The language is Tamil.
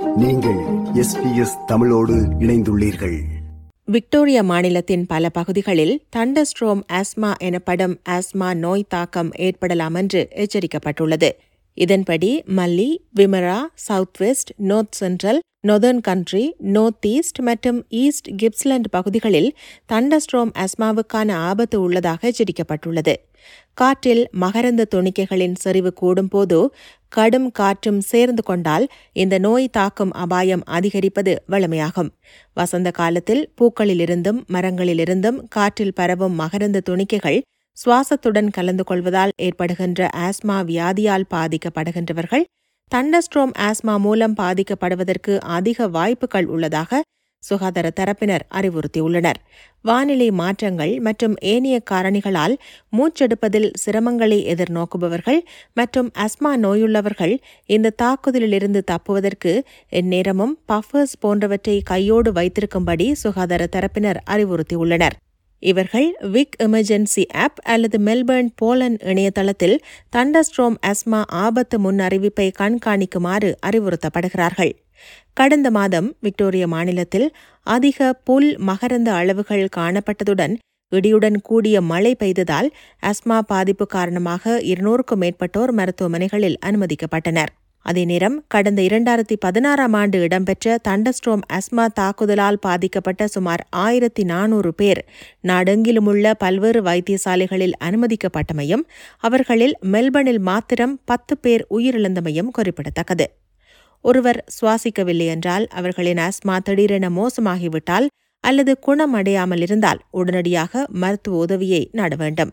நீங்கள் எஸ்பிஎஸ் தமிழோடு இணைந்துள்ளீர்கள். விக்டோரியா மாநிலத்தின் பல பகுதிகளில் தண்டஸ்ட்ரோம் ஆஸ்மா எனப்படும் ஆஸ்மா நோய் தாக்கம் ஏற்படலாம் என்று எச்சரிக்கப்பட்டுள்ளது. இதன்படி Mallee Wimmera South West North Central Northern Country North East மற்றும் ஈஸ்ட் கிப்ஸ்லண்ட் பகுதிகளில் தண்டஸ்ட்ரோம் ஆஸ்மாவுக்கான ஆபத்து உள்ளதாக எச்சரிக்கப்பட்டுள்ளது. காற்றில் மகரந்த துணிக்கைகளின் செறிவு கூடும்போது கடும் காற்றும் சேர்ந்து கொண்டால் இந்த நோய் தாக்கும் அபாயம் அதிகரிப்பது வலிமையாகும் வசந்த காலத்தில் பூக்களிலிருந்தும் மரங்களிலிருந்தும் காற்றில் பரவும் மகரந்த துணிக்கைகள் சுவாசத்துடன் கலந்து கொள்வதால் ஏற்படுகின்ற ஆஸ்மா வியாதியால் பாதிக்கப்படுகின்றவர்கள் தண்டஸ்ட்ரோம் ஆஸ்மா மூலம் பாதிக்கப்படுவதற்கு அதிக வாய்ப்புகள் உள்ளதாக சுகாதார தரப்பினர் அறிவுறுத்தியுள்ளனர். வானிலை மாற்றங்கள் மற்றும் ஏனைய காரணிகளால் மூச்செடுப்பதில் சிரமங்களை எதிர்நோக்குபவர்கள் மற்றும் அஸ்மா நோயுள்ளவர்கள் இந்த தாக்குதலிலிருந்து தப்புவதற்கு எந்நேரமும் பஃபர்ஸ் போன்றவற்றை கையோடு வைத்திருக்கும்படி சுகாதார தரப்பினர் அறிவுறுத்தியுள்ளனர். இவர்கள் விக் எமர்ஜென்சி ஆப் அல்லது மெல்பர்ன் போலன் இணையதளத்தில் தண்டஸ்ட்ரோம் அஸ்மா ஆபத்து முன் அறிவிப்பை கண்காணிக்குமாறு அறிவுறுத்தப்படுகிறார்கள். கடந்த மாதம் விக்டோரியா மாநிலத்தில் அதிக புல் மகரந்த அளவுகள் காணப்பட்டதுடன் இடியுடன் கூடிய மழை பெய்ததால் அஸ்மா பாதிப்பு காரணமாக இருநூறுக்கும் மேற்பட்டோர் மருத்துவமனைகளில் அனுமதிக்கப்பட்டனர். அதே நேரம் கடந்த இரண்டாயிரத்தி பதினாறாம் ஆண்டு இடம்பெற்ற தண்டஸ்ட்ரோம் அஸ்மா தாக்குதலால் பாதிக்கப்பட்ட சுமார் ஆயிரத்தி நானூறு பேர் நாடெங்கிலுமுள்ள பல்வேறு வைத்தியசாலைகளில் அனுமதிக்கப்பட்டமையும் அவர்களில் மெல்பர்னில் மாத்திரம் பத்து பேர் உயிரிழந்தமையும் குறிப்பிடத்தக்கது. ஒருவர் சுவாசிக்கவில்லை என்றால் அவர்களின் ஆஸ்மா திடீரென மோசமாகிவிட்டால் அல்லது குணமடையாமல் இருந்தால் உடனடியாக மருத்துவ உதவியை நாட வேண்டும்.